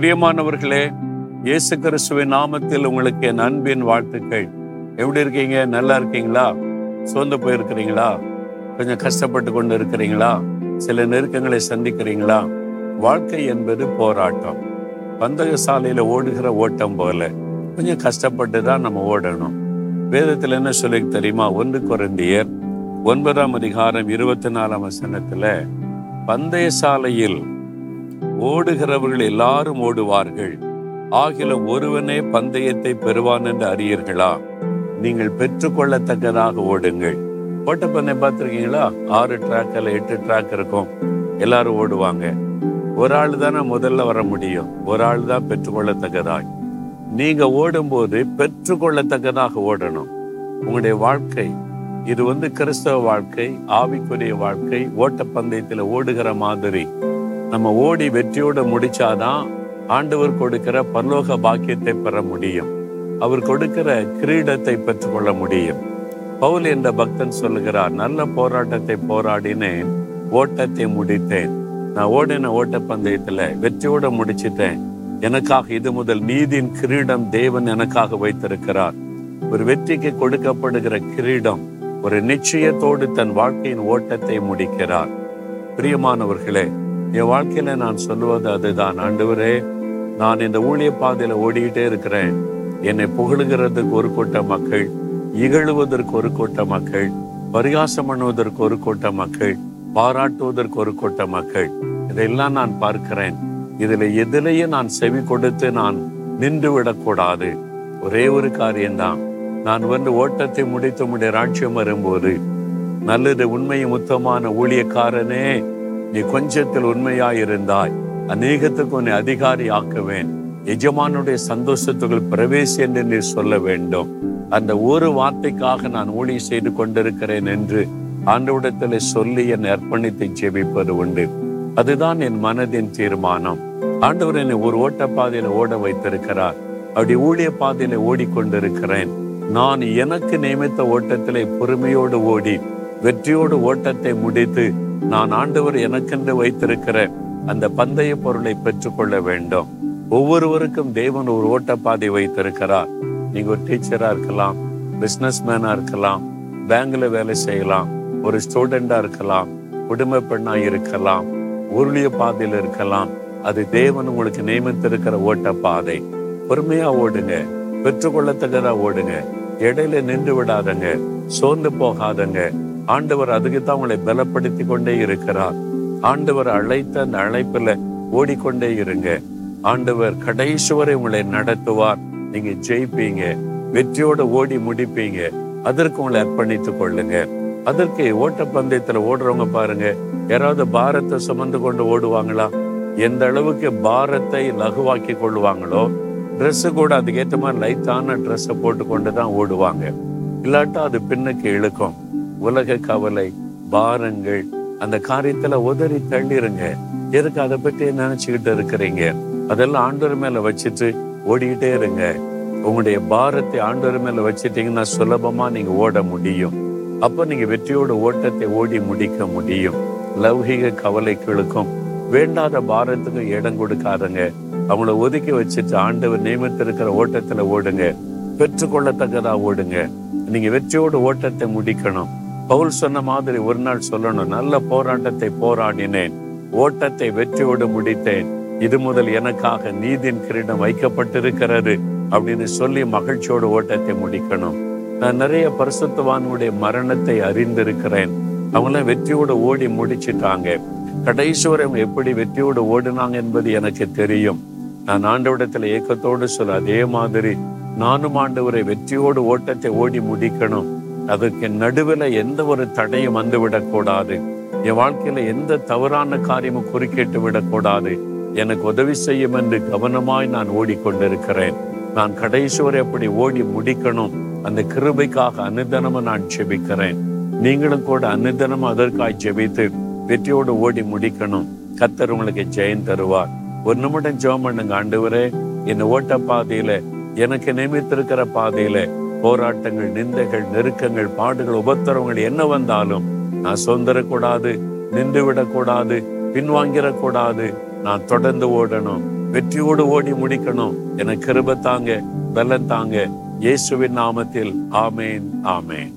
பிரியமானவர்களே இயேசு கிறிஸ்துவின் நாமத்தில் உங்களுக்கு என் அன்பின் வாழ்த்துக்கள். எப்படி இருக்கீங்க? நல்லா இருக்கீங்களா? சோர்ந்து போயிருக்கிறீங்களா? கொஞ்சம் கஷ்டப்பட்டு கொண்டு இருக்கிறீங்களா சில நெருக்கங்களை சந்திக்கிறீங்களா? வாழ்க்கை என்பது போராட்டம். பந்தக சாலையில் ஓடுகிற ஓட்டம் போல. கொஞ்சம் கஷ்டப்பட்டு தான் நம்ம ஓடணும். வேதத்தில் என்ன சொல்லி தெரியுமா? ஒன்று குறைந்தியர் ஒன்பதாம் அதிகாரம் இருபத்தி நாலாம் வசனத்தில் பந்தய சாலையில் ஓடுகிறவர்கள் எல்லாரும் ஓடுவார்கள். ஆகில ஒருவனே பந்தயத்தை பெறுவான் என்று அறியீர்களா? நீங்கள் பெற்றுக்கொள்ளத்தக்கதாக ஓடுங்கள். ஓட்டப்பந்தயம் பார்த்துருக்கீங்களா? ஆறு ட்ராக்கில் எட்டு ட்ராக் இருக்கும். எல்லாரும் ஓடுவாங்க. ஒரு ஆள் தானே முதல்ல வர முடியும். ஒரு ஆள் தான் பெற்றுக்கொள்ளத்தக்கதாய். நீங்க ஓடும்போது பெற்றுக்கொள்ளத்தக்கதாக ஓடணும். உங்களுடைய வாழ்க்கை இது வந்து கிறிஸ்தவ வாழ்க்கை ஆவிக்குரிய வாழ்க்கை ஓட்டப்பந்தயத்தில் ஓடுகிற மாதிரி. நம்ம ஓடி வெற்றியோடு முடிச்சாதான் ஆண்டவர் கொடுக்கிற பரலோக பாக்கியத்தை பெற முடியும். அவர் கொடுக்கிற கிரீடத்தை பெற்றுக்கொள்ள முடியும். பவுல் என்ற பக்தன் சொல்லுகிறார் நல்ல போராட்டத்தை போராடினேன் ஓட்டத்தை முடித்தேன். நான் ஓடின ஓட்ட பந்தயத்துல வெற்றியோட முடிச்சிட்டேன். எனக்காக இது முதல் நீதியின் கிரீடம் தேவன் எனக்காக வைத்திருக்கிறார். ஒரு வெற்றிக்கு கொடுக்கப்படுகிற கிரீடம் ஒரு நிச்சயத்தோடு தன் வாழ்க்கையின் ஓட்டத்தை முடிக்கிறார். பிரியமானவர்களே என் வாழ்க்கையில நான் சொல்லுவது அதுதான். ஆண்டவரே நான் இந்த ஊழிய பாதையில ஓடிக்கிட்டே இருக்கிறேன். என்னை புகழுகிறதுக்கு ஒரு கூட்ட மக்கள் இகழுவதற்கு ஒரு கூட்ட மக்கள் பரிகாசம் பண்ணுவதற்கு ஒரு கூட்ட மக்கள் பாராட்டுவதற்கு ஒரு கூட்ட மக்கள். இதையெல்லாம் நான் பார்க்கிறேன். இதுல எதிலேயும் நான் செவி கொடுத்து நான் நின்று விடக்கூடாது ஒரே ஒரு காரியம்தான். நான் வந்து ஓட்டத்தை முடித்து முடிய ராட்சியம் வரும்போது நல்லது உண்மையும் உத்தமான ஊழியக்காரனே நீ கொஞ்சத்தில் உண்மையாயிருந்தாய். அநேகத்துக்கு உன்னை அதிகாரி ஆக்குவேன் எஜமானுடைய சந்தோஷத்துக்குள் பிரவேசி என்று நீ சொல்ல வேண்டும். அந்த ஒரு வார்த்தைக்காக நான் ஊழிய செய்து கொண்டிருக்கிறேன் என்று ஆண்டவிடத்தில் சொல்லி என்னை அர்ப்பணித்து ஜெபிப்பது உண்டு. அதுதான் என் மனதின் தீர்மானம். ஆண்டவர் என்னை ஒரு ஓட்ட பாதையில ஓட வைத்திருக்கிறார். அப்படி ஊழிய பாதையில ஓடிக்கொண்டிருக்கிறேன். நான் எனக்கு நியமித்த ஓட்டத்திலே பொறுமையோடு ஓடி வெற்றியோடு ஓட்டத்தை முடித்து நான் ஆண்டவர் எனக்கென்று வைத்திருக்கிற அந்த பந்தய பொருளை பெற்றுக்கொள்ள வேண்டும். ஒவ்வொருவருக்கும் தேவன் ஒரு ஓட்டப்பாதை வைத்திருக்கிறார். நீங்க ஒரு டீச்சரா இருக்கலாம் பிசினஸ் மேனா இருக்கலாம் பேங்க்ல வேலை செய்யலாம் ஒரு ஸ்டூடெண்டா இருக்கலாம் குடும்ப பெண்ணா இருக்கலாம் உருளிய பாதையில் இருக்கலாம். அது தேவன் உங்களுக்கு நியமித்திருக்கிற ஓட்டப்பாதை. பொறுமையா ஓடுங்க பெற்றுக்கொள்ளத்தக்கதா ஓடுங்க இடையில நின்று விடாதங்க சோர்ந்து போகாதங்க ஆண்டவர் அதுக்குத்தான் உங்களை பலப்படுத்தி கொண்டே இருக்கிறார். ஆண்டவர் அழைத்த அந்த அழைப்புல ஓடிக்கொண்டே இருங்க. ஆண்டவர் கடைசி வரை உங்களை நடத்துவார். நீங்க ஜெயிப்பீங்க. வெற்றியோட ஓடி முடிப்பீங்க. அதற்கு உங்களை அர்ப்பணித்துக் கொள்ளுங்க. அதற்கு ஓட்டப்பந்தயத்துல ஓடுறவங்க பாருங்க. யாராவது பாரத்தை சுமந்து கொண்டு ஓடுவாங்களா? எந்த அளவுக்கு பாரத்தை லகுவாக்கி கொள்ளுவாங்களோ ட்ரெஸ்ஸு கூட அதுக்கேற்ற மாதிரி லைட்டான ட்ரெஸ்ஸை போட்டு கொண்டு தான் ஓடுவாங்க. இல்லாட்டா அது பின்னுக்கு இழுக்கும். உலக கவலை பாரங்கள் அந்த காரியத்துல உதறி தள்ளிருங்க. எதுக்கு அதை பற்றி நினைச்சுக்கிட்டு இருக்கிறீங்க? அதெல்லாம் ஆண்டவர் மேல வச்சுட்டு ஓடிக்கிட்டே இருங்க. உங்களுடைய பாரத்தை ஆண்டவர் மேல வச்சுட்டீங்கன்னா சுலபமா நீங்க ஓட முடியும். அப்ப நீங்க வெற்றியோட ஓட்டத்தை ஓடி முடிக்க முடியும். லௌகிக கவலைகளுக்கும் வேண்டாத பாரத்துக்கும் இடம் கொடுக்காதங்க. அவங்கள ஒதுக்கி வச்சுட்டு ஆண்டவர் நியமித்திருக்கிற ஓட்டத்துல ஓடுங்க. பெற்றுக்கொள்ளத்தக்கதா ஓடுங்க. நீங்க வெற்றியோட ஓட்டத்தை முடிக்கணும். பவுல் சொன்ன மாதிரி ஒரு நாள் சொல்லணும் நல்ல போராட்டத்தை போராடினேன் ஓட்டத்தை வெற்றியோடு முடித்தேன். இது முதல் எனக்காக நீதியின் கிரீடம் வைக்கப்பட்டிருக்கிறது அப்படின்னு சொல்லி மகிழ்ச்சியோடு ஓட்டத்தை முடிக்கணும். நான் நிறைய பரிசுத்தவானுடைய மரணத்தை அறிந்திருக்கிறேன். அவங்களாம் வெற்றியோடு ஓடி முடிச்சிட்டாங்க. கடைசி எப்படி வெற்றியோடு ஓடினாங்க என்பது எனக்கு தெரியும். நான் ஆண்டவிடத்தில் ஏக்கத்தோடு சொல்ல அதே மாதிரி நானும் ஆண்டவரை வெற்றியோடு ஓட்டத்தை ஓடி முடிக்கணும். அதுக்கு நடுவில் எந்த ஒரு தடையும் வந்து விடக்கூடாது என் வாழ்க்கையில எந்த தவறான காரியமும் குறுக்கிட்டு விடக்கூடாது எனக்கு உதவி செய்யும் என்று கவனமாய் நான் ஓடிக்கொண்டிருக்கிறேன். நான் கடைசி வரை அப்படி ஓடி முடிக்கணும். அந்த கிருபைக்காக அனுதனமும் நான் ஜெபிக்கிறேன். நீங்களும் கூட அனுதனம் அதற்காய் ஜெபித்து வெற்றியோடு ஓடி முடிக்கணும். கத்தர் உங்களுக்கு ஜெயம் தருவார். ஒரு நிமிடம் ஜெபம் பண்ணுங்க ஆண்டவரே. என் ஓட்ட பாதையில எனக்கு நியமித்திருக்கிற பாதையில போராட்டங்கள் நிந்தைகள் நெருக்கங்கள் பாடுகள் உபத்திரவங்கள் என்ன வந்தாலும் நான் சொந்தரக்கூடாது நின்று விடக்கூடாது பின்வாங்கிடக்கூடாது. நான் தொடர்ந்து ஓடணும் வெற்றியோடு ஓடி முடிக்கணும். எனக்கு கிருப தாங்க பலன் தாங்க. இயேசுவின் நாமத்தில் ஆமேன் ஆமேன்.